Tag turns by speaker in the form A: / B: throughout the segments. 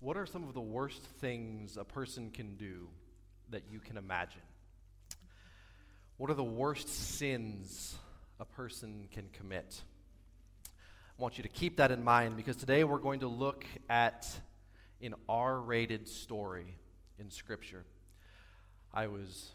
A: What are some of the worst things a person can do that you can imagine? What are the worst sins a person can commit? I want you to keep that in mind because today we're going to look at an R rated story in Scripture. I was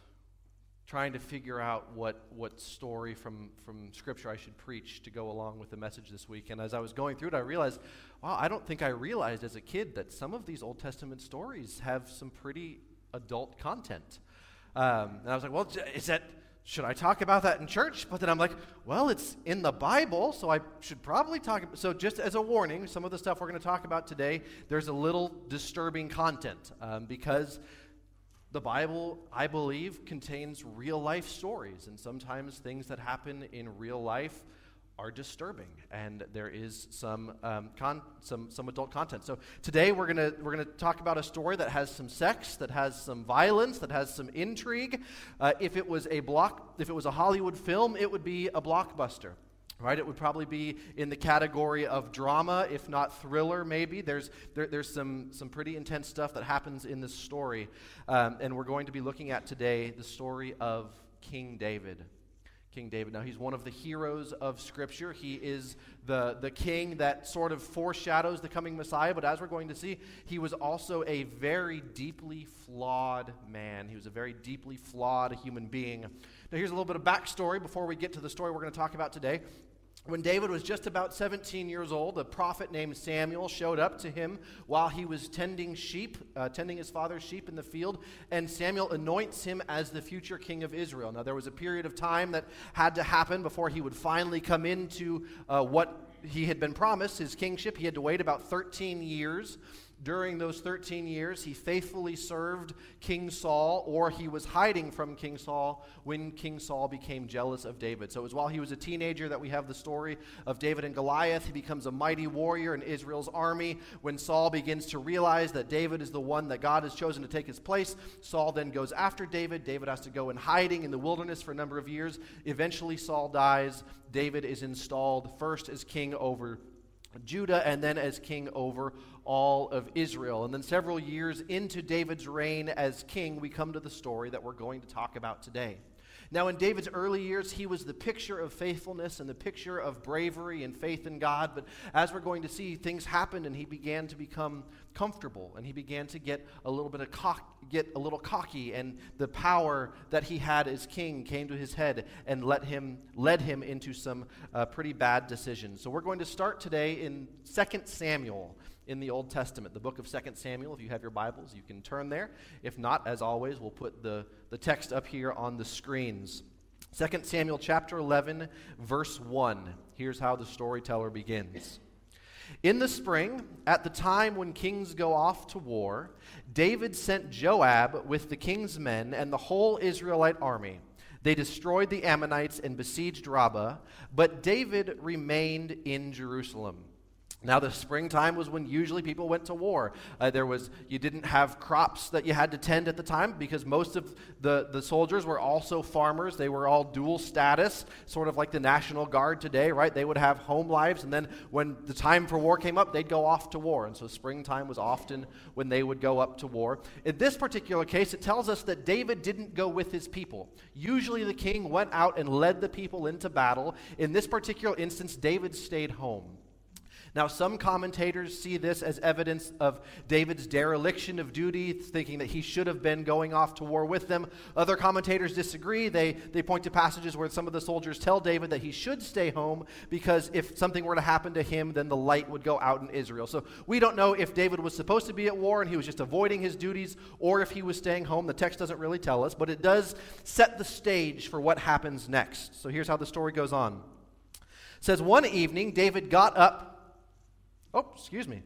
A: trying to figure out what, what story from, from Scripture I should preach to go along with the message this week. And as I was going through it, I realized, wow, I don't think I realized as a kid that some of these Old Testament stories have some pretty adult content. Um, and I was like, well, is that, should I talk about that in church? But then I'm like, well, it's in the Bible, so I should probably talk. About, so just as a warning, some of the stuff we're going to talk about today, there's a little disturbing content um, because the Bible, I believe, contains real life stories, and sometimes things that happen in real life are disturbing, and there is some, um, con- some, some adult content. So today we're going we're gonna talk about a story that has some sex, that has some violence, that has some intrigue. Uh, if, it was a block, if it was a Hollywood film, it would be a blockbuster right? It would probably be in the category of drama, if not thriller, maybe. There's, there, there's some, some pretty intense stuff that happens in this story. Um, and we're going to be looking at today the story of King David. King David. Now, he's one of the heroes of Scripture. He is the, the king that sort of foreshadows the coming Messiah, but as we're going to see, he was also a very deeply flawed man. He was a very deeply flawed human being. Now, here's a little bit of backstory before we get to the story we're going to talk about today. When David was just about 17 years old, a prophet named Samuel showed up to him while he was tending sheep, uh, tending his father's sheep in the field, and Samuel anoints him as the future king of Israel. Now, there was a period of time that had to happen before he would finally come into uh, what he had been promised, his kingship. He had to wait about 13 years during those 13 years, he faithfully served King Saul, or he was hiding from King Saul when King Saul became jealous of David. So it was while he was a teenager that we have the story of David and Goliath. He becomes a mighty warrior in Israel's army. When Saul begins to realize that David is the one that God has chosen to take his place, Saul then goes after David. David has to go in hiding in the wilderness for a number of years. Eventually, Saul dies. David is installed first as king over Judah and then as king over all of Israel. And then several years into David's reign as king, we come to the story that we're going to talk about today. Now, in David's early years, he was the picture of faithfulness and the picture of bravery and faith in God. But as we're going to see, things happened and he began to become comfortable and he began to get a little bit of cock, get a little cocky and the power that he had as king came to his head and let him led him into some uh, pretty bad decisions. So we're going to start today in 2 Samuel in the Old Testament, the book of 2 Samuel. If you have your Bibles, you can turn there. If not, as always, we'll put the, the text up here on the screens. 2 Samuel chapter 11, verse 1. Here's how the storyteller begins. In the spring, at the time when kings go off to war, David sent Joab with the king's men and the whole Israelite army. They destroyed the Ammonites and besieged Rabbah, but David remained in Jerusalem. Now, the springtime was when usually people went to war. Uh, there was, you didn't have crops that you had to tend at the time because most of the, the soldiers were also farmers. They were all dual status, sort of like the National Guard today, right? They would have home lives, and then when the time for war came up, they'd go off to war. And so springtime was often when they would go up to war. In this particular case, it tells us that David didn't go with his people. Usually the king went out and led the people into battle. In this particular instance, David stayed home. Now, some commentators see this as evidence of David's dereliction of duty, thinking that he should have been going off to war with them. Other commentators disagree. They, they point to passages where some of the soldiers tell David that he should stay home because if something were to happen to him, then the light would go out in Israel. So we don't know if David was supposed to be at war and he was just avoiding his duties or if he was staying home. The text doesn't really tell us, but it does set the stage for what happens next. So here's how the story goes on. It says one evening David got up Oh, excuse me.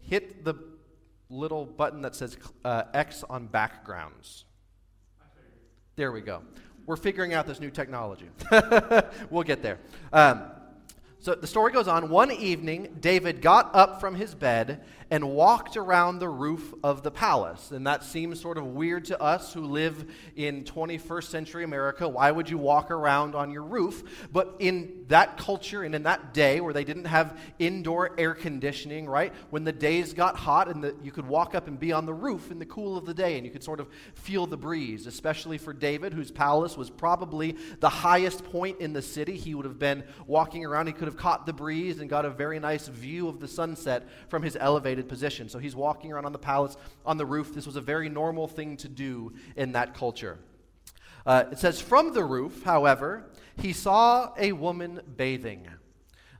A: Hit the little button that says uh, X on backgrounds. There we go. We're figuring out this new technology. we'll get there. Um, So the story goes on. One evening, David got up from his bed and walked around the roof of the palace. And that seems sort of weird to us who live in 21st century America. Why would you walk around on your roof? But in that culture and in that day where they didn't have indoor air conditioning, right? When the days got hot and the, you could walk up and be on the roof in the cool of the day and you could sort of feel the breeze, especially for David, whose palace was probably the highest point in the city. He would have been walking around, he could have caught the breeze and got a very nice view of the sunset from his elevated position. So he's walking around on the palace on the roof. This was a very normal thing to do in that culture. Uh, it says, From the roof, however, he saw a woman bathing.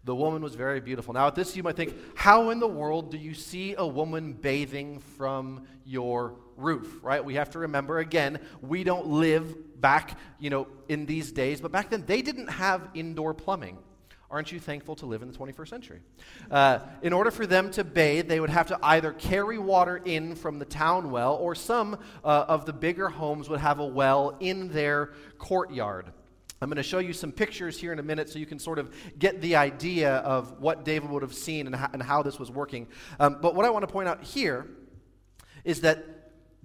A: The woman was very beautiful. Now, at this, you might think, how in the world do you see a woman bathing from your roof, right? We have to remember, again, we don't live back, you know, in these days, but back then they didn't have indoor plumbing. Aren't you thankful to live in the 21st century? Uh, in order for them to bathe, they would have to either carry water in from the town well, or some uh, of the bigger homes would have a well in their courtyard. I'm going to show you some pictures here in a minute so you can sort of get the idea of what David would have seen and how, and how this was working. Um, but what I want to point out here is that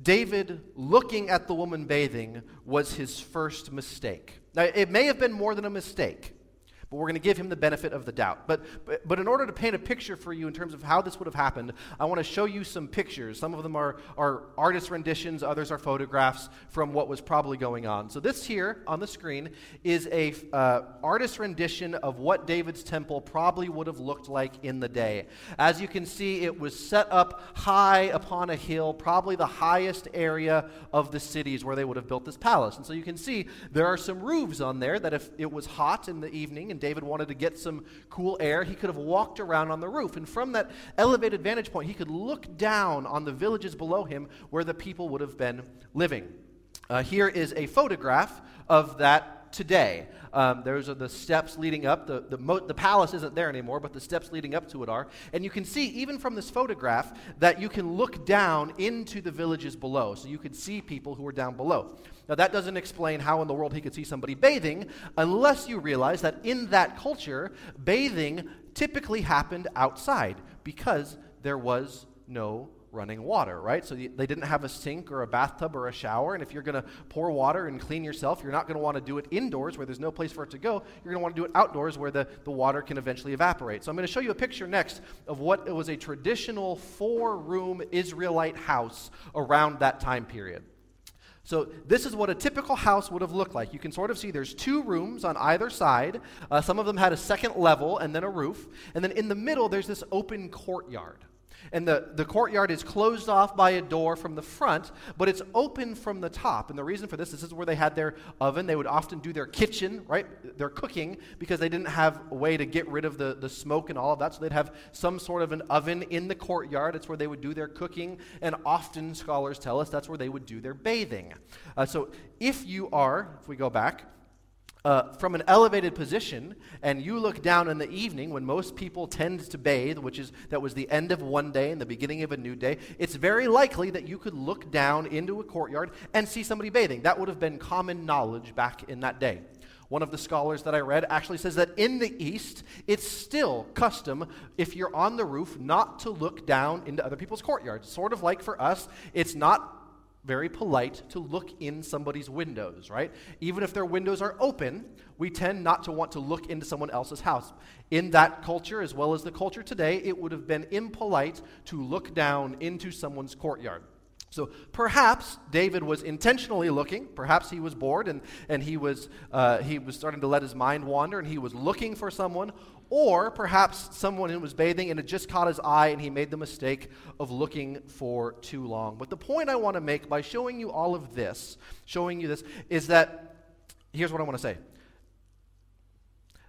A: David looking at the woman bathing was his first mistake. Now, it may have been more than a mistake but we're going to give him the benefit of the doubt. But, but, but in order to paint a picture for you in terms of how this would have happened, I want to show you some pictures. Some of them are, are artist renditions, others are photographs from what was probably going on. So this here on the screen is a uh, artist rendition of what David's temple probably would have looked like in the day. As you can see, it was set up high upon a hill, probably the highest area of the cities where they would have built this palace. And so you can see there are some roofs on there that if it was hot in the evening and David wanted to get some cool air, he could have walked around on the roof. And from that elevated vantage point, he could look down on the villages below him where the people would have been living. Uh, here is a photograph of that today. Um, those are the steps leading up. The, the, mo- the palace isn't there anymore, but the steps leading up to it are. And you can see, even from this photograph, that you can look down into the villages below. So you could see people who are down below. Now, that doesn't explain how in the world he could see somebody bathing, unless you realize that in that culture, bathing typically happened outside because there was no running water, right? So they didn't have a sink or a bathtub or a shower. And if you're going to pour water and clean yourself, you're not going to want to do it indoors where there's no place for it to go. You're going to want to do it outdoors where the, the water can eventually evaporate. So I'm going to show you a picture next of what was a traditional four room Israelite house around that time period. So, this is what a typical house would have looked like. You can sort of see there's two rooms on either side. Uh, some of them had a second level and then a roof. And then in the middle, there's this open courtyard. And the, the courtyard is closed off by a door from the front, but it's open from the top. And the reason for this, this is where they had their oven. They would often do their kitchen, right? Their cooking, because they didn't have a way to get rid of the, the smoke and all of that. So they'd have some sort of an oven in the courtyard. It's where they would do their cooking. And often, scholars tell us, that's where they would do their bathing. Uh, so if you are, if we go back, uh, from an elevated position and you look down in the evening when most people tend to bathe which is that was the end of one day and the beginning of a new day it's very likely that you could look down into a courtyard and see somebody bathing that would have been common knowledge back in that day one of the scholars that I read actually says that in the East, it's still custom, if you're on the roof, not to look down into other people's courtyards. Sort of like for us, it's not very polite to look in somebody's windows, right? Even if their windows are open, we tend not to want to look into someone else's house. In that culture, as well as the culture today, it would have been impolite to look down into someone's courtyard. So perhaps David was intentionally looking. Perhaps he was bored and, and he, was, uh, he was starting to let his mind wander and he was looking for someone. Or perhaps someone who was bathing and it just caught his eye and he made the mistake of looking for too long. But the point I want to make by showing you all of this, showing you this, is that here's what I want to say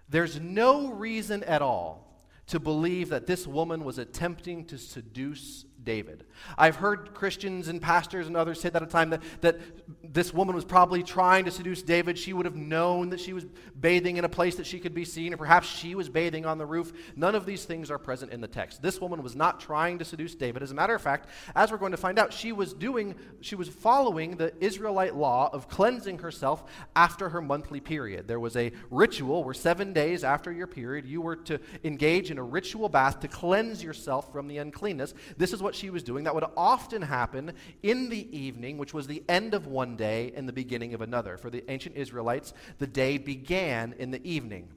A: there's no reason at all to believe that this woman was attempting to seduce David. I've heard Christians and pastors and others say that at a time that, that this woman was probably trying to seduce David. She would have known that she was bathing in a place that she could be seen, or perhaps she was bathing on the roof. None of these things are present in the text. This woman was not trying to seduce David. As a matter of fact, as we're going to find out, she was doing, she was following the Israelite law of cleansing herself after her monthly period. There was a ritual where seven days after your period, you were to engage in a ritual bath to cleanse yourself from the uncleanness. This is what she was doing. That would often happen in the evening, which was the end of one day and the beginning of another. For the ancient Israelites, the day began in the evening.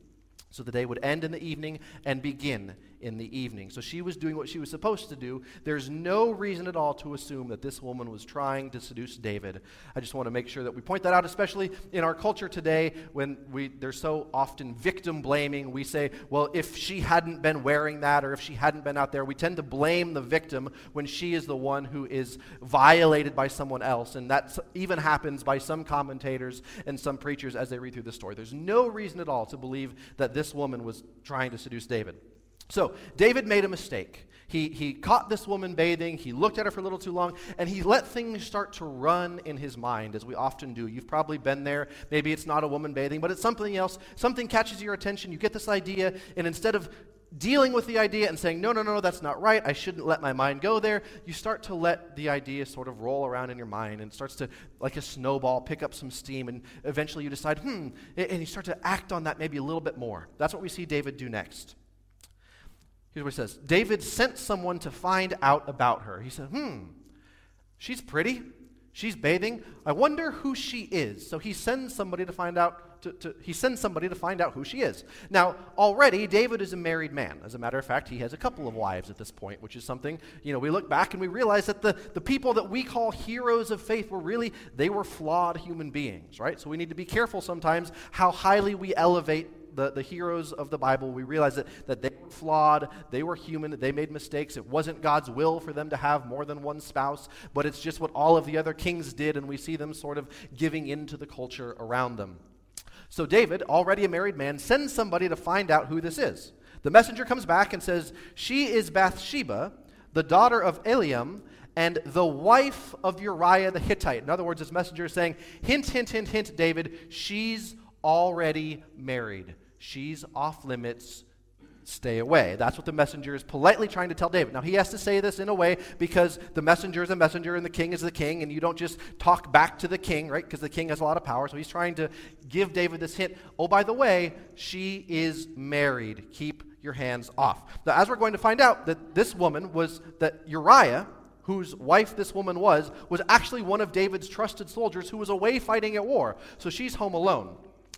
A: So the day would end in the evening and begin in the evening. So she was doing what she was supposed to do. There's no reason at all to assume that this woman was trying to seduce David. I just want to make sure that we point that out, especially in our culture today when we, there's so often victim blaming. We say, well, if she hadn't been wearing that or if she hadn't been out there, we tend to blame the victim when she is the one who is violated by someone else. And that even happens by some commentators and some preachers as they read through the story. There's no reason at all to believe that this woman was trying to seduce David. So, David made a mistake. He, he caught this woman bathing, he looked at her for a little too long, and he let things start to run in his mind, as we often do. You've probably been there. Maybe it's not a woman bathing, but it's something else. Something catches your attention, you get this idea, and instead of dealing with the idea and saying, no, no, no, that's not right, I shouldn't let my mind go there, you start to let the idea sort of roll around in your mind and starts to, like a snowball, pick up some steam, and eventually you decide, hmm, and you start to act on that maybe a little bit more. That's what we see David do next. Here's what it says David sent someone to find out about her. He said, Hmm, she's pretty. She's bathing. I wonder who she is. So he sends somebody to find out. To, to, he sends somebody to find out who she is. Now, already, David is a married man. As a matter of fact, he has a couple of wives at this point, which is something, you know, we look back and we realize that the, the people that we call heroes of faith were really, they were flawed human beings, right? So we need to be careful sometimes how highly we elevate the, the heroes of the Bible, we realize that, that they were flawed, they were human, they made mistakes. It wasn't God's will for them to have more than one spouse, but it's just what all of the other kings did, and we see them sort of giving in to the culture around them. So David, already a married man, sends somebody to find out who this is. The messenger comes back and says, She is Bathsheba, the daughter of Eliam, and the wife of Uriah the Hittite. In other words, this messenger is saying, Hint, hint, hint, hint, David, she's already married. She's off limits. Stay away. That's what the messenger is politely trying to tell David. Now, he has to say this in a way because the messenger is a messenger and the king is the king, and you don't just talk back to the king, right? Because the king has a lot of power. So he's trying to give David this hint. Oh, by the way, she is married. Keep your hands off. Now, as we're going to find out, that this woman was, that Uriah, whose wife this woman was, was actually one of David's trusted soldiers who was away fighting at war. So she's home alone.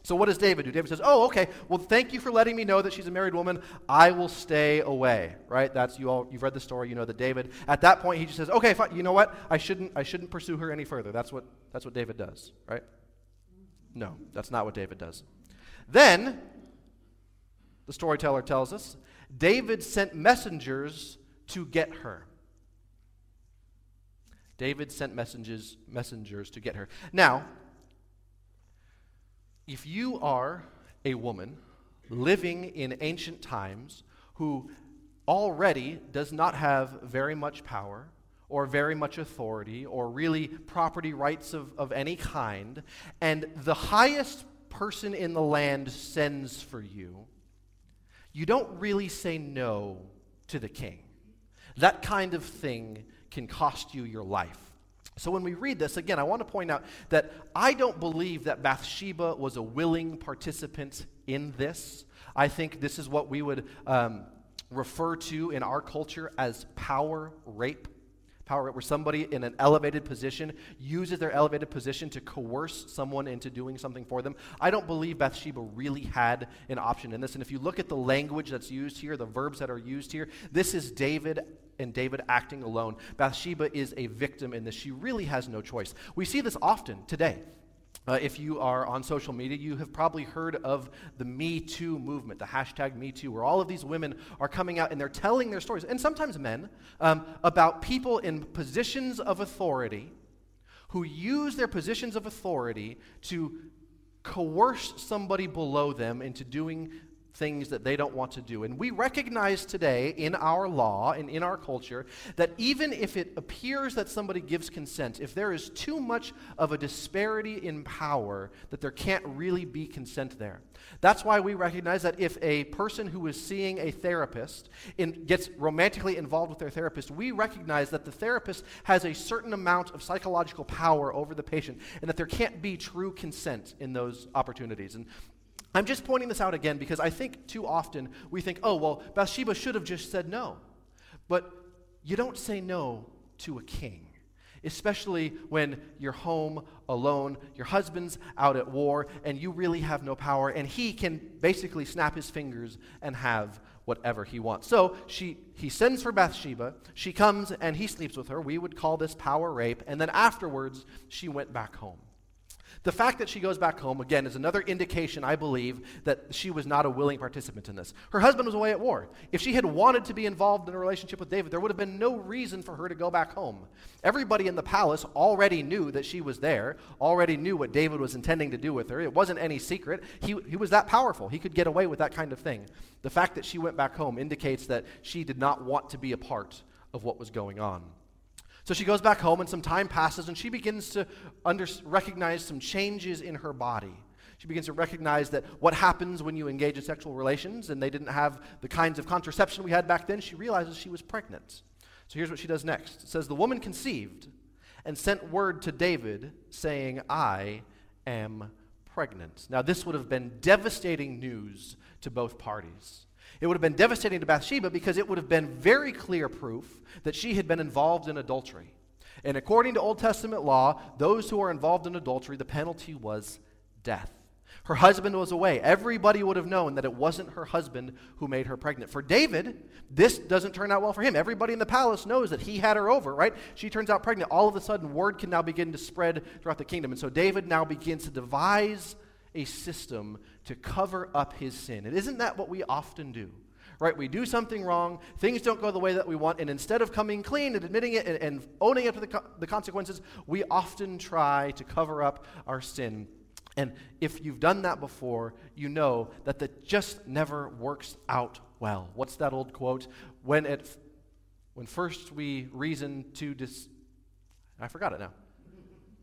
A: So what does David do? David says, "Oh, okay. Well, thank you for letting me know that she's a married woman. I will stay away." Right? That's you all. You've read the story. You know that David. At that point, he just says, "Okay, fine. You know what? I shouldn't. I shouldn't pursue her any further." That's what. That's what David does. Right? No, that's not what David does. Then, the storyteller tells us, David sent messengers to get her. David sent messengers, messengers to get her. Now, if you are a woman living in ancient times who already does not have very much power or very much authority or really property rights of, of any kind, and the highest person in the land sends for you, you don't really say no to the king. That kind of thing can cost you your life. So when we read this, again, I want to point out that I don't believe that Bathsheba was a willing participant in this. I think this is what we would um, refer to in our culture as power rape. Power where somebody in an elevated position uses their elevated position to coerce someone into doing something for them. I don't believe Bathsheba really had an option in this. And if you look at the language that's used here, the verbs that are used here, this is David and David acting alone. Bathsheba is a victim in this. She really has no choice. We see this often today. Uh, if you are on social media, you have probably heard of the Me Too movement, the hashtag Me Too, where all of these women are coming out and they're telling their stories, and sometimes men, um, about people in positions of authority who use their positions of authority to coerce somebody below them into doing things that they don't want to do. And we recognize today in our law and in our culture that even if it appears that somebody gives consent, if there is too much of a disparity in power, that there can't really be consent there. That's why we recognize that if a person who is seeing a therapist in, gets romantically involved with their therapist, we recognize that the therapist has a certain amount of psychological power over the patient and that there can't be true consent in those opportunities. And I'm just pointing this out again because I think too often we think, oh, well, Bathsheba should have just said no. But you don't say no to a king, especially when you're home alone, your husband's out at war, and you really have no power, and he can basically snap his fingers and have whatever he wants. So she, he sends for Bathsheba. She comes and he sleeps with her. We would call this power rape. And then afterwards, she went back home. The fact that she goes back home, again, is another indication, I believe, that she was not a willing participant in this. Her husband was away at war. If she had wanted to be involved in a relationship with David, there would have been no reason for her to go back home. Everybody in the palace already knew that she was there, already knew what David was intending to do with her. It wasn't any secret. He, he was that powerful. He could get away with that kind of thing. The fact that she went back home indicates that she did not want to be a part of what was going on. So she goes back home, and some time passes, and she begins to under, recognize some changes in her body. She begins to recognize that what happens when you engage in sexual relations, and they didn't have the kinds of contraception we had back then, she realizes she was pregnant. So here's what she does next it says, The woman conceived and sent word to David, saying, I am pregnant. Now, this would have been devastating news to both parties. It would have been devastating to Bathsheba because it would have been very clear proof that she had been involved in adultery. And according to Old Testament law, those who are involved in adultery, the penalty was death. Her husband was away. Everybody would have known that it wasn't her husband who made her pregnant. For David, this doesn't turn out well for him. Everybody in the palace knows that he had her over, right? She turns out pregnant. All of a sudden, word can now begin to spread throughout the kingdom. And so David now begins to devise a system to cover up his sin. And isn't that what we often do? Right? We do something wrong, things don't go the way that we want, and instead of coming clean and admitting it and, and owning up to the, co- the consequences, we often try to cover up our sin. And if you've done that before, you know that that just never works out well. What's that old quote? When it when first we reason to dis I forgot it now.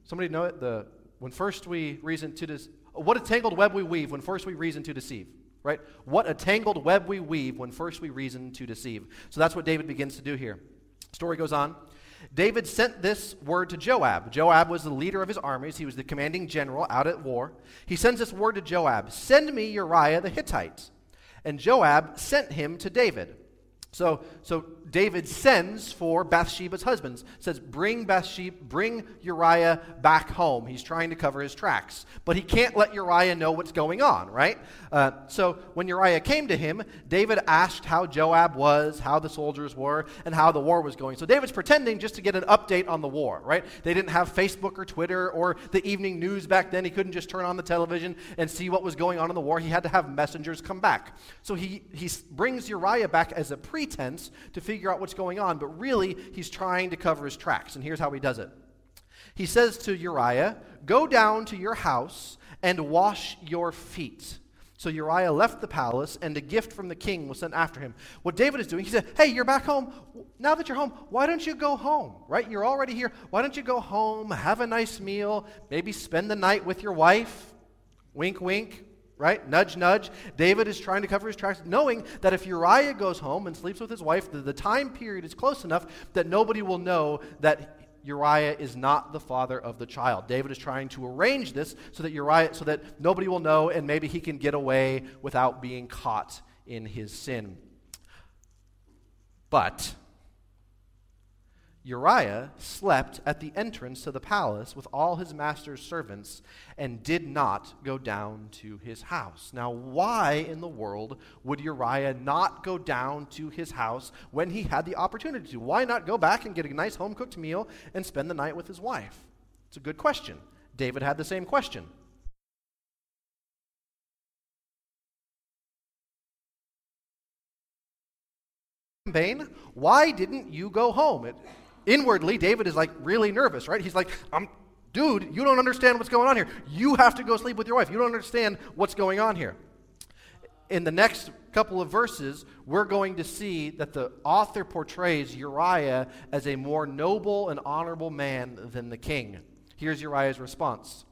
A: Somebody know it? The when first we reason to dis what a tangled web we weave when first we reason to deceive, right? What a tangled web we weave when first we reason to deceive. So that's what David begins to do here. Story goes on. David sent this word to Joab. Joab was the leader of his armies, he was the commanding general out at war. He sends this word to Joab Send me Uriah the Hittite. And Joab sent him to David. So, so David sends for Bathsheba's husbands, says, Bring Bathsheba, bring Uriah back home. He's trying to cover his tracks. But he can't let Uriah know what's going on, right? Uh, so when Uriah came to him, David asked how Joab was, how the soldiers were, and how the war was going. So David's pretending just to get an update on the war, right? They didn't have Facebook or Twitter or the evening news back then. He couldn't just turn on the television and see what was going on in the war. He had to have messengers come back. So he, he brings Uriah back as a priest pretense to figure out what's going on, but really he's trying to cover his tracks. And here's how he does it He says to Uriah, Go down to your house and wash your feet. So Uriah left the palace, and a gift from the king was sent after him. What David is doing, he said, Hey, you're back home. Now that you're home, why don't you go home? Right? You're already here. Why don't you go home, have a nice meal, maybe spend the night with your wife? Wink, wink right? Nudge, nudge. David is trying to cover his tracks, knowing that if Uriah goes home and sleeps with his wife, the, the time period is close enough that nobody will know that Uriah is not the father of the child. David is trying to arrange this so that Uriah, so that nobody will know, and maybe he can get away without being caught in his sin. But Uriah slept at the entrance to the palace with all his master's servants and did not go down to his house. Now, why in the world would Uriah not go down to his house when he had the opportunity to? Why not go back and get a nice home cooked meal and spend the night with his wife? It's a good question. David had the same question. Vain, why didn't you go home? It, inwardly, David is like really nervous, right? He's like, I'm, dude, you don't understand what's going on here. You have to go sleep with your wife. You don't understand what's going on here. in the next couple of verses, we're going to see that the author portrays Uriah as a more noble and honorable man than the king. Here's Uriah's response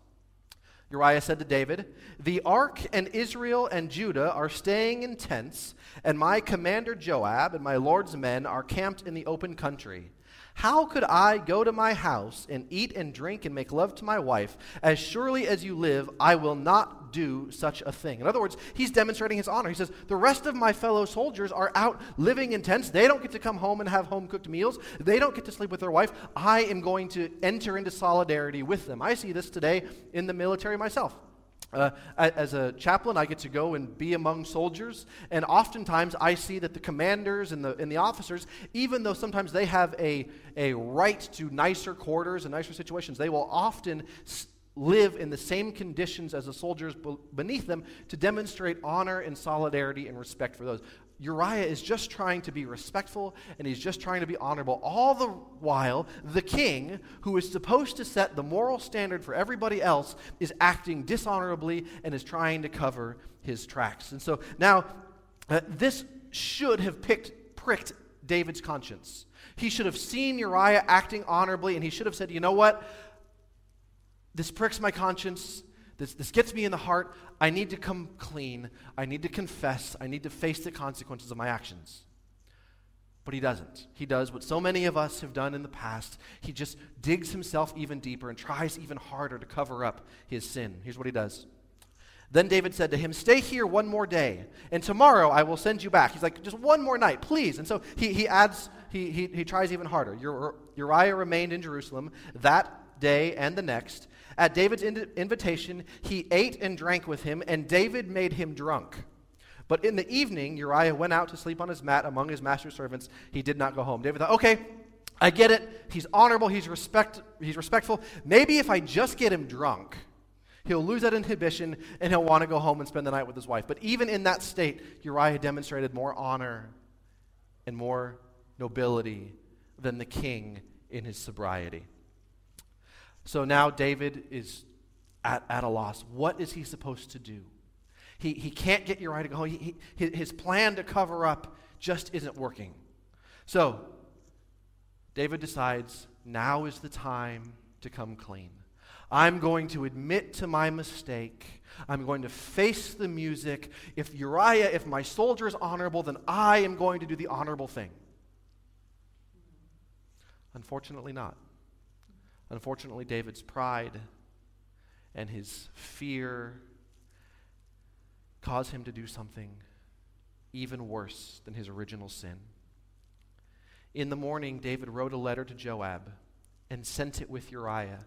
A: Uriah said to David, The ark and Israel and Judah are staying in tents, and my commander Joab and my lord's men are camped in the open country. How could I go to my house and eat and drink and make love to my wife? As surely as you live, I will not do such a thing. In other words, he's demonstrating his honor. He says, The rest of my fellow soldiers are out living in tents. They don't get to come home and have home cooked meals. They don't get to sleep with their wife. I am going to enter into solidarity with them. I see this today in the military myself. Uh, as a chaplain, I get to go and be among soldiers, and oftentimes I see that the commanders and the, and the officers, even though sometimes they have a, a right to nicer quarters and nicer situations, they will often live in the same conditions as the soldiers beneath them to demonstrate honor and solidarity and respect for those. Uriah is just trying to be respectful and he's just trying to be honorable. All the while, the king, who is supposed to set the moral standard for everybody else, is acting dishonorably and is trying to cover his tracks. And so now, uh, this should have picked, pricked David's conscience. He should have seen Uriah acting honorably and he should have said, you know what? This pricks my conscience. This, this gets me in the heart. I need to come clean. I need to confess. I need to face the consequences of my actions. But he doesn't. He does what so many of us have done in the past. He just digs himself even deeper and tries even harder to cover up his sin. Here's what he does. Then David said to him, Stay here one more day, and tomorrow I will send you back. He's like, Just one more night, please. And so he, he adds, he, he, he tries even harder. Uriah remained in Jerusalem that day and the next. At David's invitation, he ate and drank with him, and David made him drunk. But in the evening, Uriah went out to sleep on his mat among his master's servants. He did not go home. David thought, okay, I get it. He's honorable, he's, respect, he's respectful. Maybe if I just get him drunk, he'll lose that inhibition and he'll want to go home and spend the night with his wife. But even in that state, Uriah demonstrated more honor and more nobility than the king in his sobriety. So now David is at, at a loss. What is he supposed to do? He, he can't get Uriah to go. He, he, his plan to cover up just isn't working. So David decides now is the time to come clean. I'm going to admit to my mistake. I'm going to face the music. If Uriah, if my soldier is honorable, then I am going to do the honorable thing. Unfortunately, not. Unfortunately, David's pride and his fear cause him to do something even worse than his original sin. In the morning, David wrote a letter to Joab and sent it with Uriah.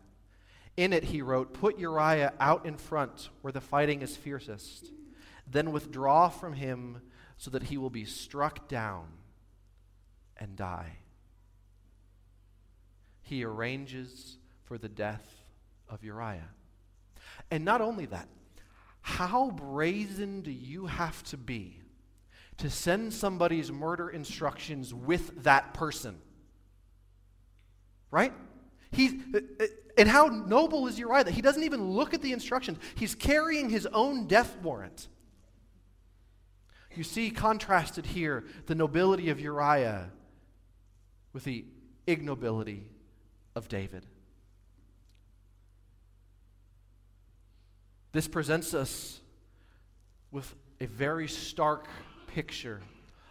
A: In it, he wrote, Put Uriah out in front where the fighting is fiercest, then withdraw from him so that he will be struck down and die he arranges for the death of Uriah. And not only that, how brazen do you have to be to send somebody's murder instructions with that person? Right? He's, and how noble is Uriah that he doesn't even look at the instructions. He's carrying his own death warrant. You see contrasted here the nobility of Uriah with the ignobility of David. This presents us with a very stark picture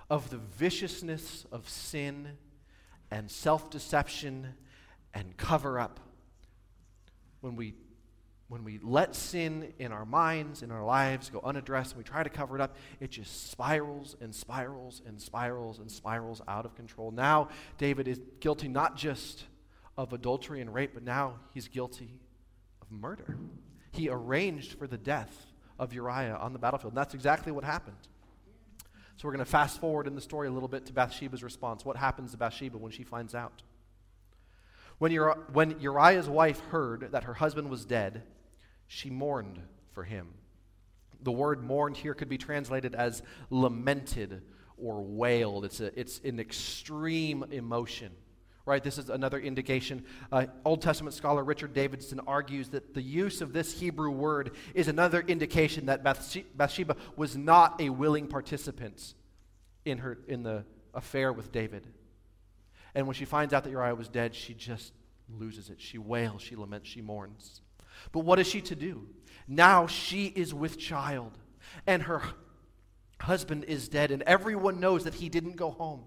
A: of the viciousness of sin and self deception and cover up. When we, when we let sin in our minds, in our lives, go unaddressed, and we try to cover it up, it just spirals and spirals and spirals and spirals out of control. Now, David is guilty not just of adultery and rape, but now he's guilty of murder. He arranged for the death of Uriah on the battlefield. And that's exactly what happened. So we're going to fast forward in the story a little bit to Bathsheba's response. What happens to Bathsheba when she finds out? When, Uri- when Uriah's wife heard that her husband was dead, she mourned for him. The word mourned here could be translated as lamented or wailed. It's, a, it's an extreme emotion right? This is another indication. Uh, Old Testament scholar Richard Davidson argues that the use of this Hebrew word is another indication that Bathsheba was not a willing participant in, her, in the affair with David. And when she finds out that Uriah was dead, she just loses it. She wails, she laments, she mourns. But what is she to do? Now she is with child, and her husband is dead, and everyone knows that he didn't go home.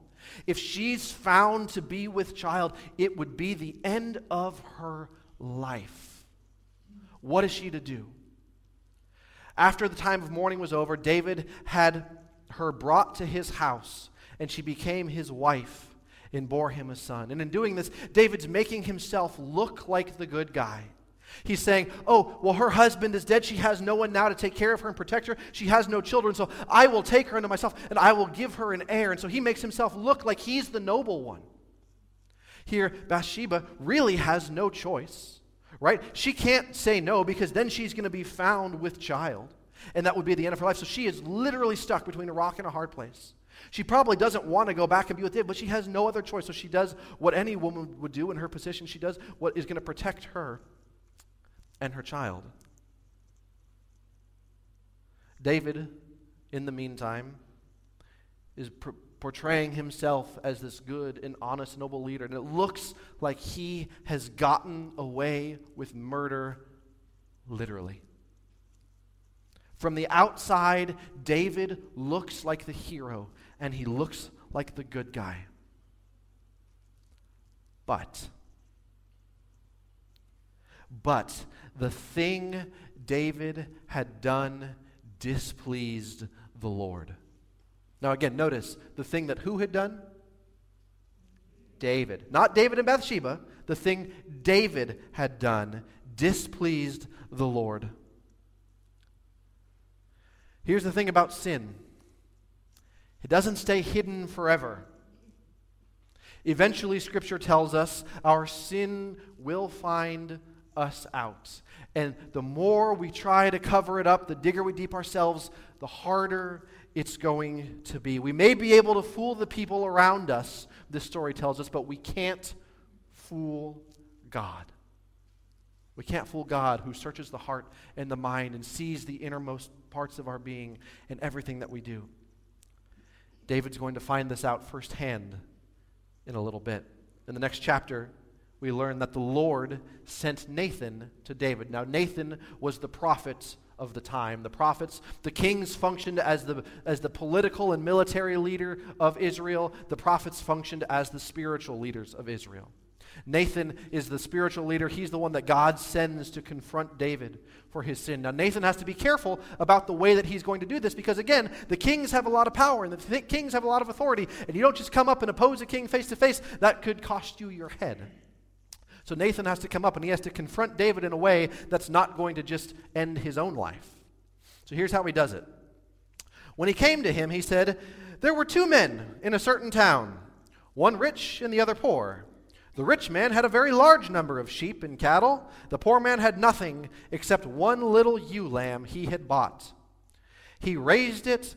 A: If she's found to be with child, it would be the end of her life. What is she to do? After the time of mourning was over, David had her brought to his house, and she became his wife and bore him a son. And in doing this, David's making himself look like the good guy. He's saying, Oh, well, her husband is dead. She has no one now to take care of her and protect her. She has no children, so I will take her into myself and I will give her an heir. And so he makes himself look like he's the noble one. Here, Bathsheba really has no choice, right? She can't say no because then she's going to be found with child, and that would be the end of her life. So she is literally stuck between a rock and a hard place. She probably doesn't want to go back and be with David, but she has no other choice. So she does what any woman would do in her position. She does what is going to protect her and her child. David, in the meantime, is pr- portraying himself as this good and honest, noble leader. And it looks like he has gotten away with murder, literally. From the outside, David looks like the hero and he looks like the good guy. But, but the thing David had done displeased the Lord. Now, again, notice the thing that who had done? David. Not David and Bathsheba. The thing David had done displeased the Lord. Here's the thing about sin it doesn't stay hidden forever. Eventually, Scripture tells us our sin will find us out. And the more we try to cover it up, the digger we deep ourselves, the harder it's going to be. We may be able to fool the people around us, this story tells us, but we can't fool God. We can't fool God who searches the heart and the mind and sees the innermost parts of our being and everything that we do. David's going to find this out firsthand in a little bit. In the next chapter, we learn that the Lord sent Nathan to David. Now, Nathan was the prophet of the time. The prophets, the kings functioned as the, as the political and military leader of Israel, the prophets functioned as the spiritual leaders of Israel. Nathan is the spiritual leader. He's the one that God sends to confront David for his sin. Now, Nathan has to be careful about the way that he's going to do this because, again, the kings have a lot of power and the th- kings have a lot of authority, and you don't just come up and oppose a king face to face. That could cost you your head. So, Nathan has to come up and he has to confront David in a way that's not going to just end his own life. So, here's how he does it. When he came to him, he said, There were two men in a certain town, one rich and the other poor. The rich man had a very large number of sheep and cattle. The poor man had nothing except one little ewe lamb he had bought. He raised it,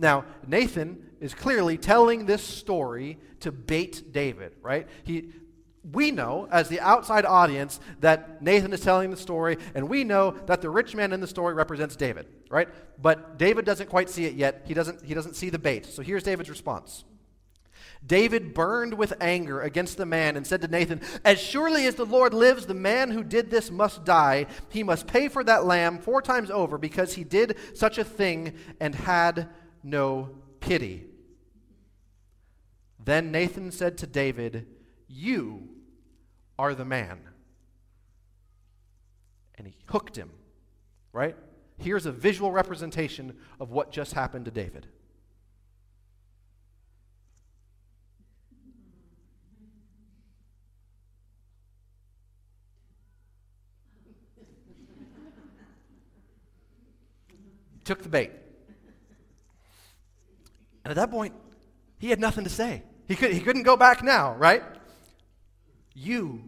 A: Now, Nathan is clearly telling this story to bait David, right? He, we know, as the outside audience, that Nathan is telling the story, and we know that the rich man in the story represents David, right? But David doesn't quite see it yet. He doesn't, he doesn't see the bait. So here's David's response. David burned with anger against the man and said to Nathan, As surely as the Lord lives, the man who did this must die. He must pay for that lamb four times over because he did such a thing and had no pity. Then Nathan said to David, You are the man. And he hooked him, right? Here's a visual representation of what just happened to David. Took the bait. And at that point, he had nothing to say. He, could, he couldn't go back now, right? You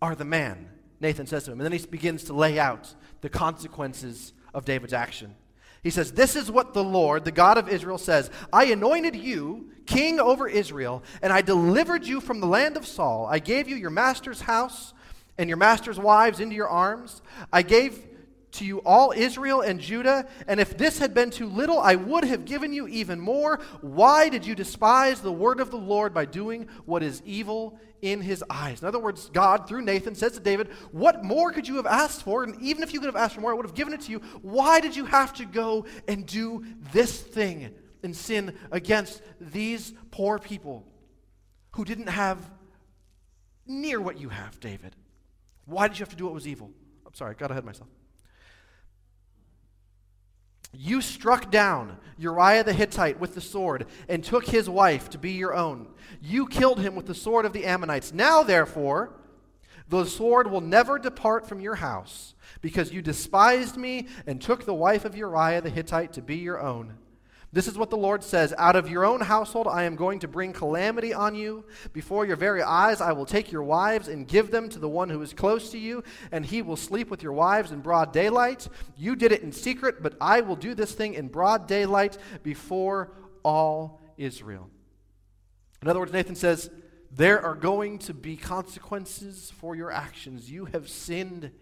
A: are the man, Nathan says to him. And then he begins to lay out the consequences of David's action. He says, This is what the Lord, the God of Israel, says I anointed you king over Israel, and I delivered you from the land of Saul. I gave you your master's house and your master's wives into your arms. I gave to you all Israel and Judah, and if this had been too little, I would have given you even more. Why did you despise the word of the Lord by doing what is evil in his eyes? In other words, God, through Nathan, says to David, What more could you have asked for? And even if you could have asked for more, I would have given it to you. Why did you have to go and do this thing and sin against these poor people who didn't have near what you have, David? Why did you have to do what was evil? I'm sorry, I got ahead of myself. You struck down Uriah the Hittite with the sword and took his wife to be your own. You killed him with the sword of the Ammonites. Now, therefore, the sword will never depart from your house, because you despised me and took the wife of Uriah the Hittite to be your own. This is what the Lord says Out of your own household I am going to bring calamity on you. Before your very eyes I will take your wives and give them to the one who is close to you, and he will sleep with your wives in broad daylight. You did it in secret, but I will do this thing in broad daylight before all Israel. In other words, Nathan says, There are going to be consequences for your actions. You have sinned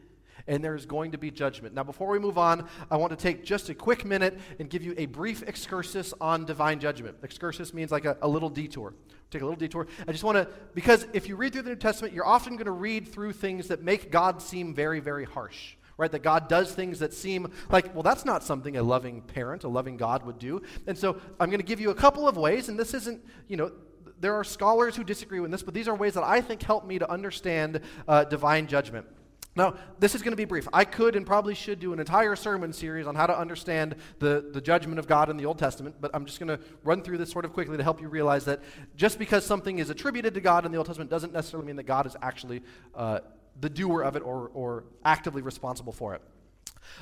A: and there's going to be judgment. Now, before we move on, I want to take just a quick minute and give you a brief excursus on divine judgment. Excursus means like a, a little detour. Take a little detour. I just want to, because if you read through the New Testament, you're often going to read through things that make God seem very, very harsh right? That God does things that seem like, well, that's not something a loving parent, a loving God would do. And so I'm going to give you a couple of ways, and this isn't, you know, there are scholars who disagree with this, but these are ways that I think help me to understand uh, divine judgment. Now, this is going to be brief. I could and probably should do an entire sermon series on how to understand the, the judgment of God in the Old Testament, but I'm just going to run through this sort of quickly to help you realize that just because something is attributed to God in the Old Testament doesn't necessarily mean that God is actually uh, the doer of it or, or actively responsible for it.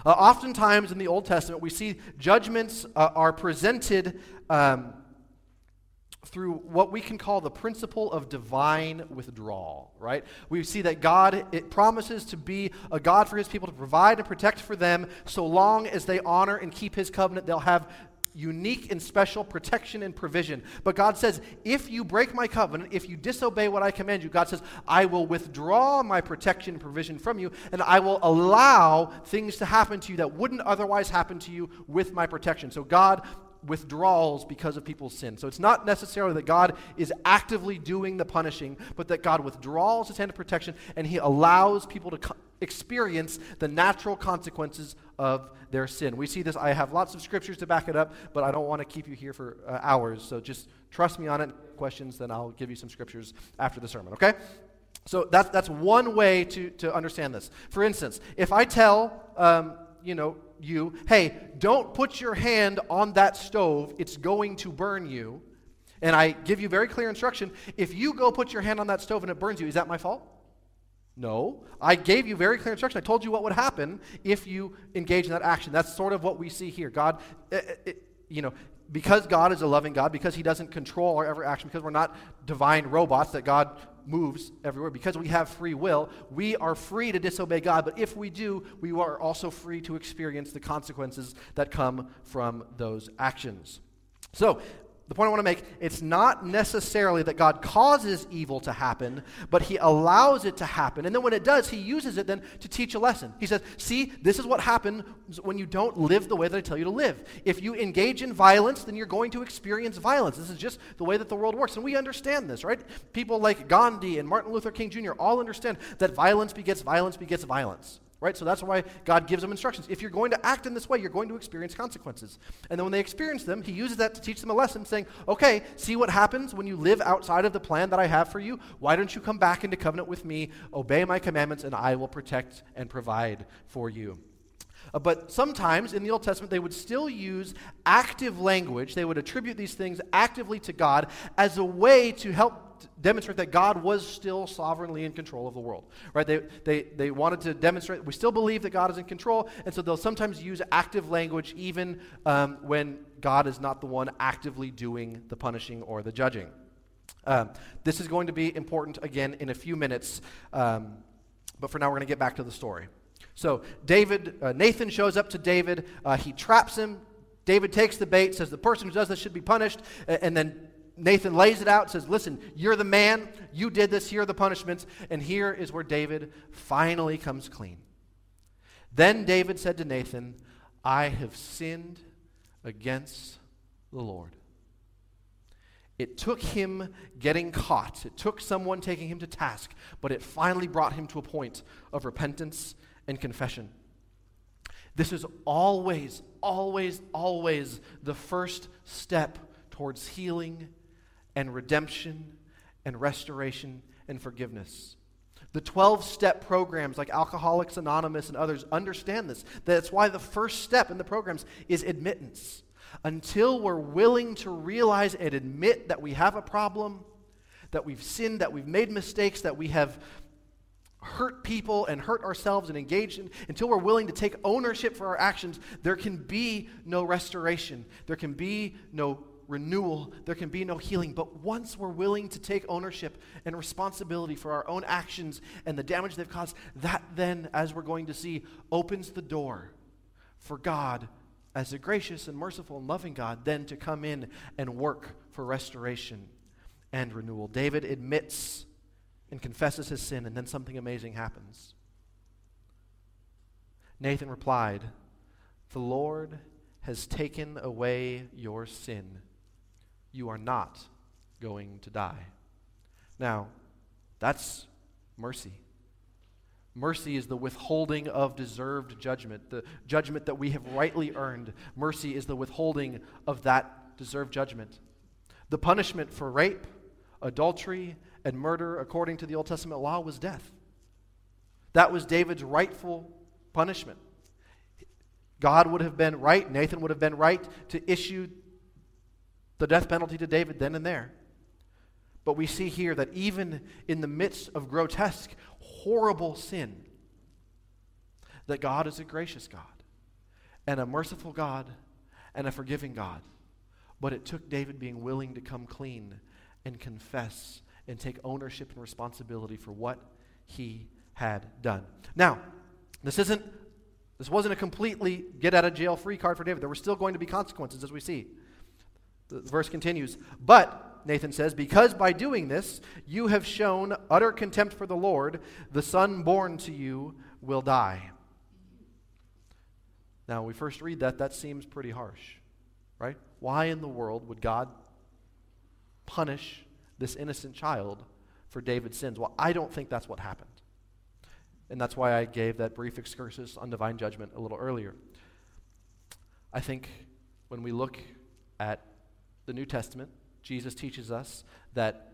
A: Uh, oftentimes in the Old Testament, we see judgments uh, are presented. Um, through what we can call the principle of divine withdrawal, right? We see that God it promises to be a God for his people to provide and protect for them so long as they honor and keep his covenant, they'll have unique and special protection and provision. But God says, if you break my covenant, if you disobey what I command you, God says, I will withdraw my protection and provision from you, and I will allow things to happen to you that wouldn't otherwise happen to you with my protection. So God withdrawals because of people's sin. So it's not necessarily that God is actively doing the punishing, but that God withdraws his hand of protection and he allows people to co- experience the natural consequences of their sin. We see this. I have lots of scriptures to back it up, but I don't want to keep you here for uh, hours. So just trust me on it. Questions, then I'll give you some scriptures after the sermon, okay? So that's, that's one way to, to understand this. For instance, if I tell, um, you know, you, hey, don't put your hand on that stove, it's going to burn you. And I give you very clear instruction if you go put your hand on that stove and it burns you, is that my fault? No. I gave you very clear instruction. I told you what would happen if you engage in that action. That's sort of what we see here. God, it, eh, it, eh, eh, you know, because God is a loving God, because He doesn't control our every action, because we're not divine robots that God moves everywhere. Because we have free will, we are free to disobey God. But if we do, we are also free to experience the consequences that come from those actions. So, the point I want to make it's not necessarily that God causes evil to happen, but he allows it to happen. And then when it does, he uses it then to teach a lesson. He says, "See, this is what happens when you don't live the way that I tell you to live. If you engage in violence, then you're going to experience violence. This is just the way that the world works." And we understand this, right? People like Gandhi and Martin Luther King Jr. all understand that violence begets violence begets violence right? So that's why God gives them instructions. If you're going to act in this way, you're going to experience consequences. And then when they experience them, he uses that to teach them a lesson, saying, okay, see what happens when you live outside of the plan that I have for you? Why don't you come back into covenant with me, obey my commandments, and I will protect and provide for you? Uh, but sometimes in the Old Testament, they would still use active language. They would attribute these things actively to God as a way to help demonstrate that God was still sovereignly in control of the world. Right? They, they, they wanted to demonstrate we still believe that God is in control, and so they'll sometimes use active language even um, when God is not the one actively doing the punishing or the judging. Um, this is going to be important again in a few minutes, um, but for now we're going to get back to the story. So David, uh, Nathan shows up to David. Uh, he traps him. David takes the bait, says the person who does this should be punished, and then Nathan lays it out, says, Listen, you're the man. You did this. Here are the punishments. And here is where David finally comes clean. Then David said to Nathan, I have sinned against the Lord. It took him getting caught, it took someone taking him to task, but it finally brought him to a point of repentance and confession. This is always, always, always the first step towards healing and redemption and restoration and forgiveness. The 12 step programs like Alcoholics Anonymous and others understand this. That's why the first step in the programs is admittance. Until we're willing to realize and admit that we have a problem, that we've sinned, that we've made mistakes, that we have hurt people and hurt ourselves and engaged in, until we're willing to take ownership for our actions, there can be no restoration. There can be no renewal, there can be no healing. But once we're willing to take ownership and responsibility for our own actions and the damage they've caused, that then, as we're going to see, opens the door for God, as a gracious and merciful and loving God, then to come in and work for restoration and renewal. David admits and confesses his sin, and then something amazing happens. Nathan replied, The Lord has taken away your sin you are not going to die. Now, that's mercy. Mercy is the withholding of deserved judgment, the judgment that we have rightly earned. Mercy is the withholding of that deserved judgment. The punishment for rape, adultery, and murder, according to the Old Testament law, was death. That was David's rightful punishment. God would have been right, Nathan would have been right to issue the death penalty to David then and there. But we see here that even in the midst of grotesque, horrible sin, that God is a gracious God and a merciful God and a forgiving God. But it took David being willing to come clean and confess and take ownership and responsibility for what he had done. Now, this isn't this wasn't a completely get out of jail free card for David. There were still going to be consequences as we see. The verse continues, but, Nathan says, because by doing this you have shown utter contempt for the Lord, the son born to you will die. Now, when we first read that, that seems pretty harsh, right? Why in the world would God punish this innocent child for David's sins? Well, I don't think that's what happened. And that's why I gave that brief excursus on divine judgment a little earlier. I think when we look at the New Testament, Jesus teaches us that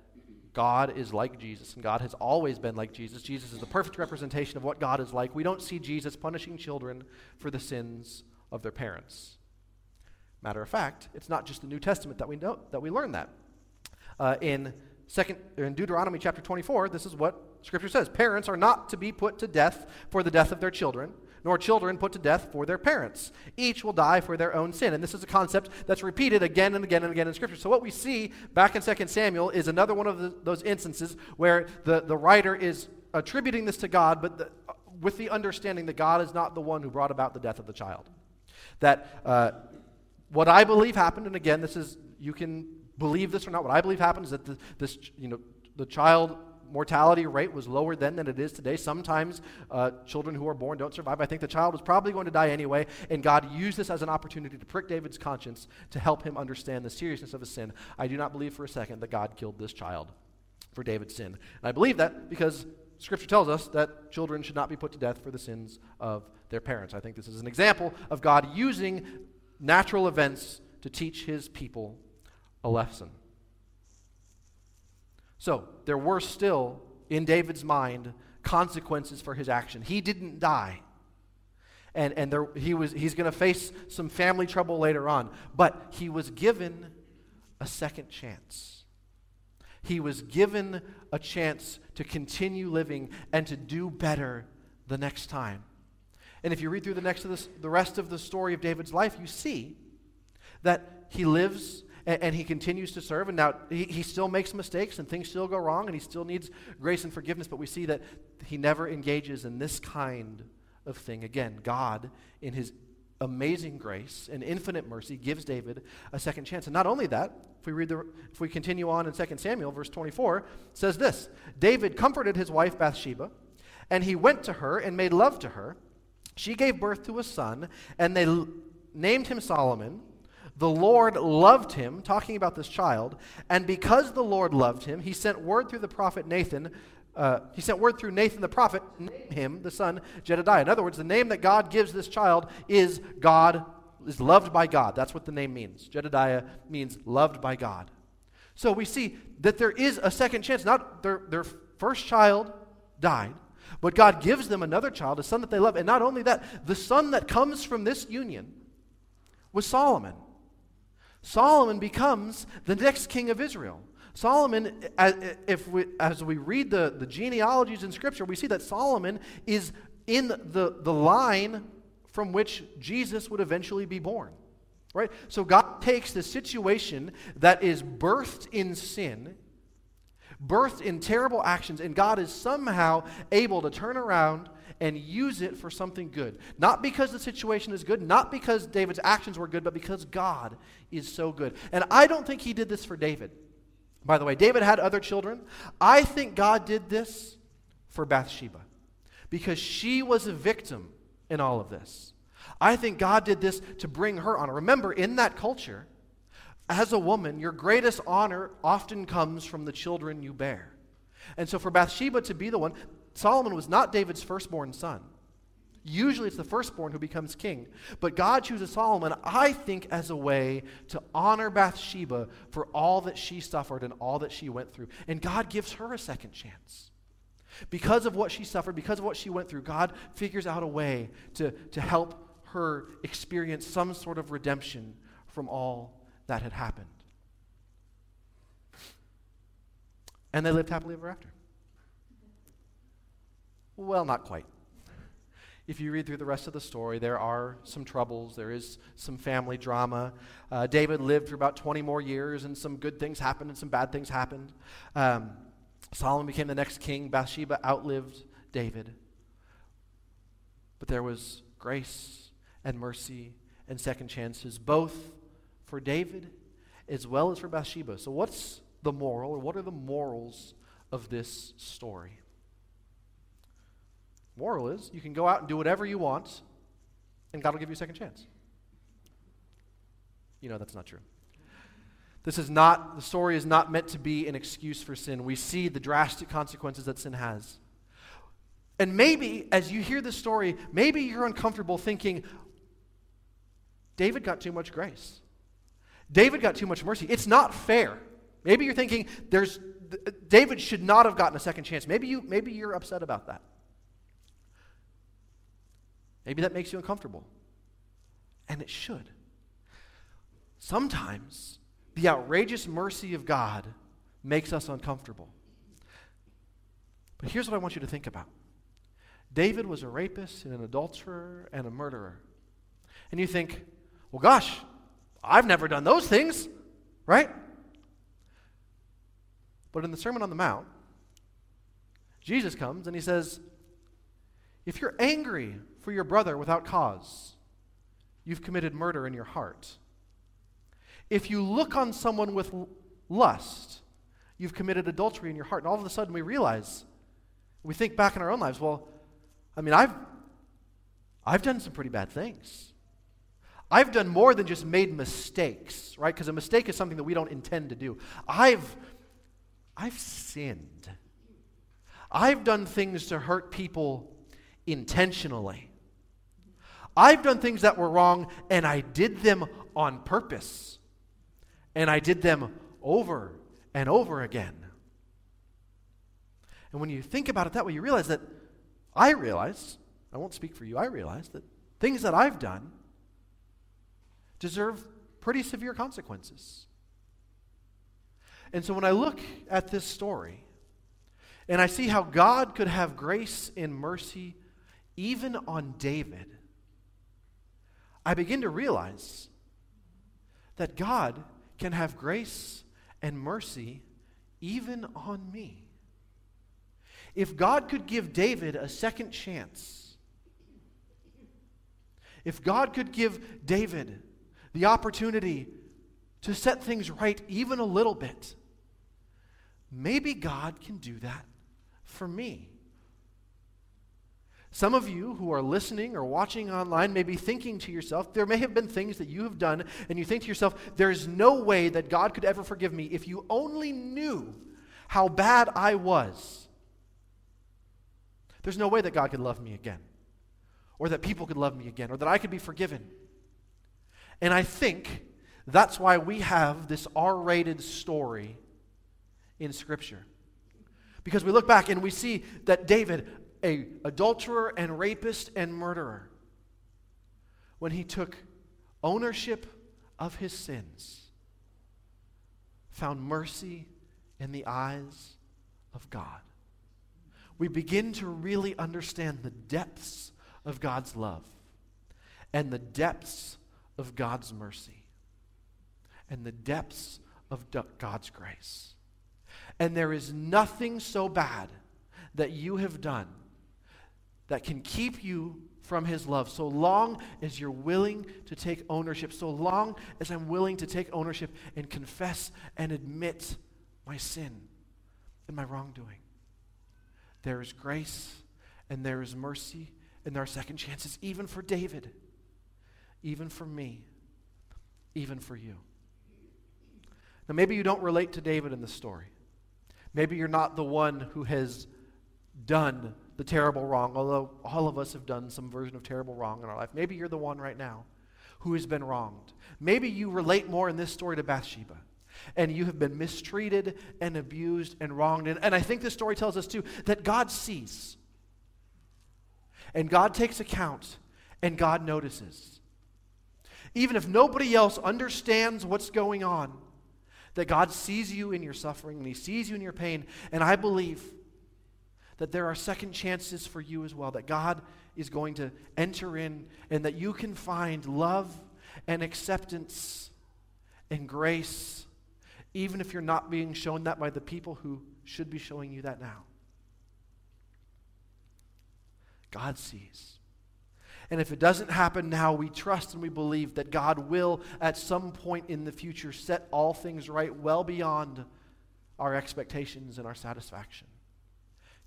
A: God is like Jesus, and God has always been like Jesus. Jesus is the perfect representation of what God is like. We don't see Jesus punishing children for the sins of their parents. Matter of fact, it's not just the New Testament that we know that we learn that. Uh, in second in Deuteronomy chapter 24, this is what Scripture says: Parents are not to be put to death for the death of their children nor children put to death for their parents. Each will die for their own sin. And this is a concept that's repeated again and again and again in Scripture. So, what we see back in 2 Samuel is another one of the, those instances where the, the writer is attributing this to God, but the, with the understanding that God is not the one who brought about the death of the child. That uh, what I believe happened, and again, this is, you can believe this or not, what I believe happened is that the, this, you know, the child mortality rate was lower then than it is today. Sometimes uh, children who are born don't survive. I think the child was probably going to die anyway, and God used this as an opportunity to prick David's conscience to help him understand the seriousness of his sin. I do not believe for a second that God killed this child for David's sin. And I believe that because Scripture tells us that children should not be put to death for the sins of their parents. I think this is an example of God using natural events to teach his people a lesson. So, there were still, in David's mind, consequences for his action. He didn't die. And, and there, he was, he's going to face some family trouble later on. But he was given a second chance. He was given a chance to continue living and to do better the next time. And if you read through the next of this, the rest of the story of David's life, you see that he lives and, and he continues to serve. And now he, he still makes mistakes and things still go wrong and he still needs grace and forgiveness. But we see that he never engages in this kind of thing. Again, God, in his amazing grace and infinite mercy, gives David a second chance. And not only that, if we read the, if we continue on in 2 Samuel, verse 24, says this David comforted his wife Bathsheba, and he went to her and made love to her. She gave birth to a son, and they l- named him Solomon. The Lord loved him, talking about this child, and because the Lord loved him, he sent word through the prophet Nathan. Uh, he sent word through Nathan the prophet, name him the son Jedidiah. In other words, the name that God gives this child is God, is loved by God. That's what the name means. Jedidiah means loved by God. So we see that there is a second chance. Not their, their first child died, but God gives them another child, a son that they love. And not only that, the son that comes from this union was Solomon. Solomon becomes the next king of Israel. Solomon, if we, as we read the, the genealogies in Scripture, we see that Solomon is in the, the line from which Jesus would eventually be born. Right? So God takes the situation that is birthed in sin, birthed in terrible actions, and God is somehow able to turn around and use it for something good. Not because the situation is good, not because David's actions were good, but because God is so good. And I don't think he did this for David. By the way, David had other children. I think God did this for Bathsheba because she was a victim in all of this. I think God did this to bring her honor. Remember, in that culture, as a woman, your greatest honor often comes from the children you bear. And so for Bathsheba to be the one, Solomon was not David's firstborn son. Usually it's the firstborn who becomes king. But God chooses Solomon, I think, as a way to honor Bathsheba for all that she suffered and all that she went through. And God gives her a second chance. Because of what she suffered, because of what she went through, God figures out a way to, to help her experience some sort of redemption from all that had happened. And they lived happily ever after. Well, not quite. If you read through the rest of the story, there are some troubles. There is some family drama. Uh, David lived for about 20 more years, and some good things happened and some bad things happened. Um, Solomon became the next king. Bathsheba outlived David. But there was grace and mercy and second chances, both for David as well as for Bathsheba. So, what's the moral, or what are the morals of this story? Moral is you can go out and do whatever you want, and God will give you a second chance. You know that's not true. This is not, the story is not meant to be an excuse for sin. We see the drastic consequences that sin has. And maybe, as you hear this story, maybe you're uncomfortable thinking, David got too much grace. David got too much mercy. It's not fair. Maybe you're thinking, there's, David should not have gotten a second chance. Maybe, you, maybe you're upset about that. Maybe that makes you uncomfortable. And it should. Sometimes the outrageous mercy of God makes us uncomfortable. But here's what I want you to think about David was a rapist and an adulterer and a murderer. And you think, well, gosh, I've never done those things, right? But in the Sermon on the Mount, Jesus comes and he says, if you're angry for your brother without cause, you've committed murder in your heart. If you look on someone with lust, you've committed adultery in your heart. And all of a sudden we realize, we think back in our own lives, well, I mean, I've, I've done some pretty bad things. I've done more than just made mistakes, right? Because a mistake is something that we don't intend to do. I've, I've sinned. I've done things to hurt people intentionally. I've done things that were wrong and I did them on purpose. And I did them over and over again. And when you think about it that way, you realize that I realize, I won't speak for you, I realize that things that I've done deserve pretty severe consequences. And so when I look at this story and I see how God could have grace and mercy even on David, I begin to realize that God can have grace and mercy even on me. If God could give David a second chance, if God could give David the opportunity to set things right even a little bit, maybe God can do that for me. Some of you who are listening or watching online may be thinking to yourself, there may have been things that you have done, and you think to yourself, there's no way that God could ever forgive me if you only knew how bad I was. There's no way that God could love me again, or that people could love me again, or that I could be forgiven. And I think that's why we have this R rated story in Scripture. Because we look back and we see that David, a adulterer and rapist and murderer, when he took ownership of his sins, found mercy in the eyes of God. We begin to really understand the depths of God's love and the depths of God's mercy and the depths of God's grace. And there is nothing so bad that you have done that can keep you from his love so long as you're willing to take ownership, so long as I'm willing to take ownership and confess and admit my sin and my wrongdoing. There is grace and there is mercy and there are second chances, even for David, even for me, even for you. Now, maybe you don't relate to David in the story. Maybe you're not the one who has done the terrible wrong, although all of us have done some version of terrible wrong in our life. Maybe you're the one right now who has been wronged. Maybe you relate more in this story to Bathsheba and you have been mistreated and abused and wronged. And, and I think this story tells us too that God sees and God takes account and God notices. Even if nobody else understands what's going on, that God sees you in your suffering and He sees you in your pain. And I believe that there are second chances for you as well, that God is going to enter in and that you can find love and acceptance and grace, even if you're not being shown that by the people who should be showing you that now. God sees. And if it doesn't happen now, we trust and we believe that God will, at some point in the future, set all things right well beyond our expectations and our satisfaction.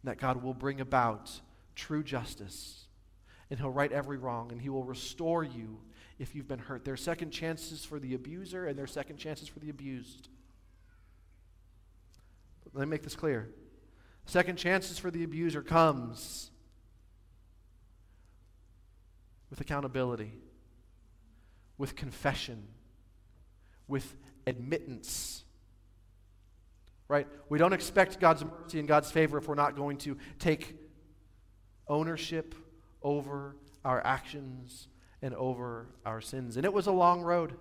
A: That God will bring about true justice. And He'll right every wrong. And He will restore you if you've been hurt. There are second chances for the abuser, and there are second chances for the abused. Let me make this clear. Second chances for the abuser comes with accountability, with confession, with admittance. Right? We don't expect God's mercy and God's favor if we're not going to take ownership over our actions and over our sins. And it was a long road.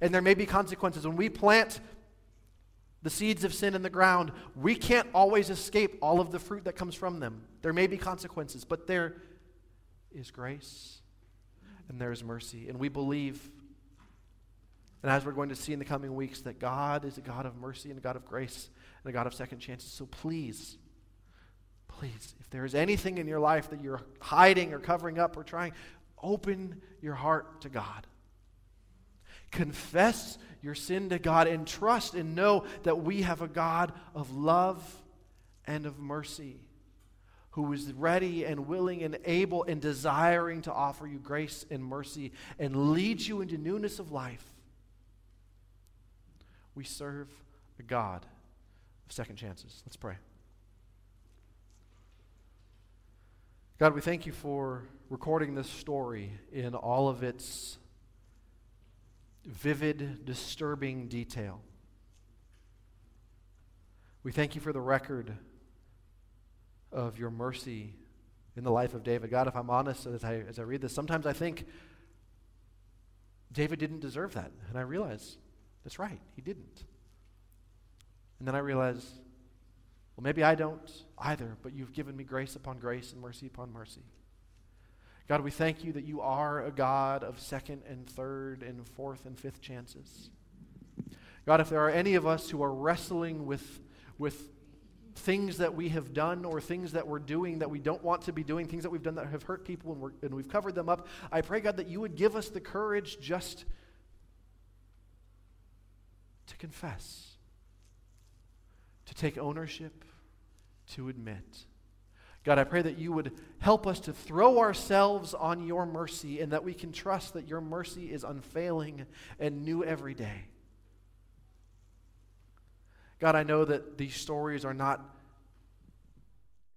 A: And there may be consequences. When we plant the seeds of sin in the ground, we can't always escape all of the fruit that comes from them. There may be consequences, but there is grace and there is mercy. And we believe, and as we're going to see in the coming weeks, that God is a God of mercy and a God of grace and a God of second chances. So please, please, if there is anything in your life that you're hiding or covering up or trying, open your heart to God. Confess your sin to God and trust and know that we have a God of love and of mercy who is ready and willing and able and desiring to offer you grace and mercy and lead you into newness of life. We serve a God of second chances. Let's pray. God, we thank you for recording this story in all of its vivid, disturbing detail. We thank you for the record of your mercy in the life of David. God, if I'm honest, as I, as I read this, sometimes I think David didn't deserve that. And I realize that's right, he didn't. And then I realize, well, maybe I don't either, but you've given me grace upon grace and mercy upon mercy. God, we thank you that you are a God of second and third and fourth and fifth chances. God, if there are any of us who are wrestling with, with things that we have done or things that we're doing that we don't want to be doing, things that we've done that have hurt people and, we're, and we've covered them up, I pray, God, that you would give us the courage just to confess, to take ownership, to admit. God, I pray that you would help us to throw ourselves on your mercy and that we can trust that your mercy is unfailing and new every day. God, I know that these stories are not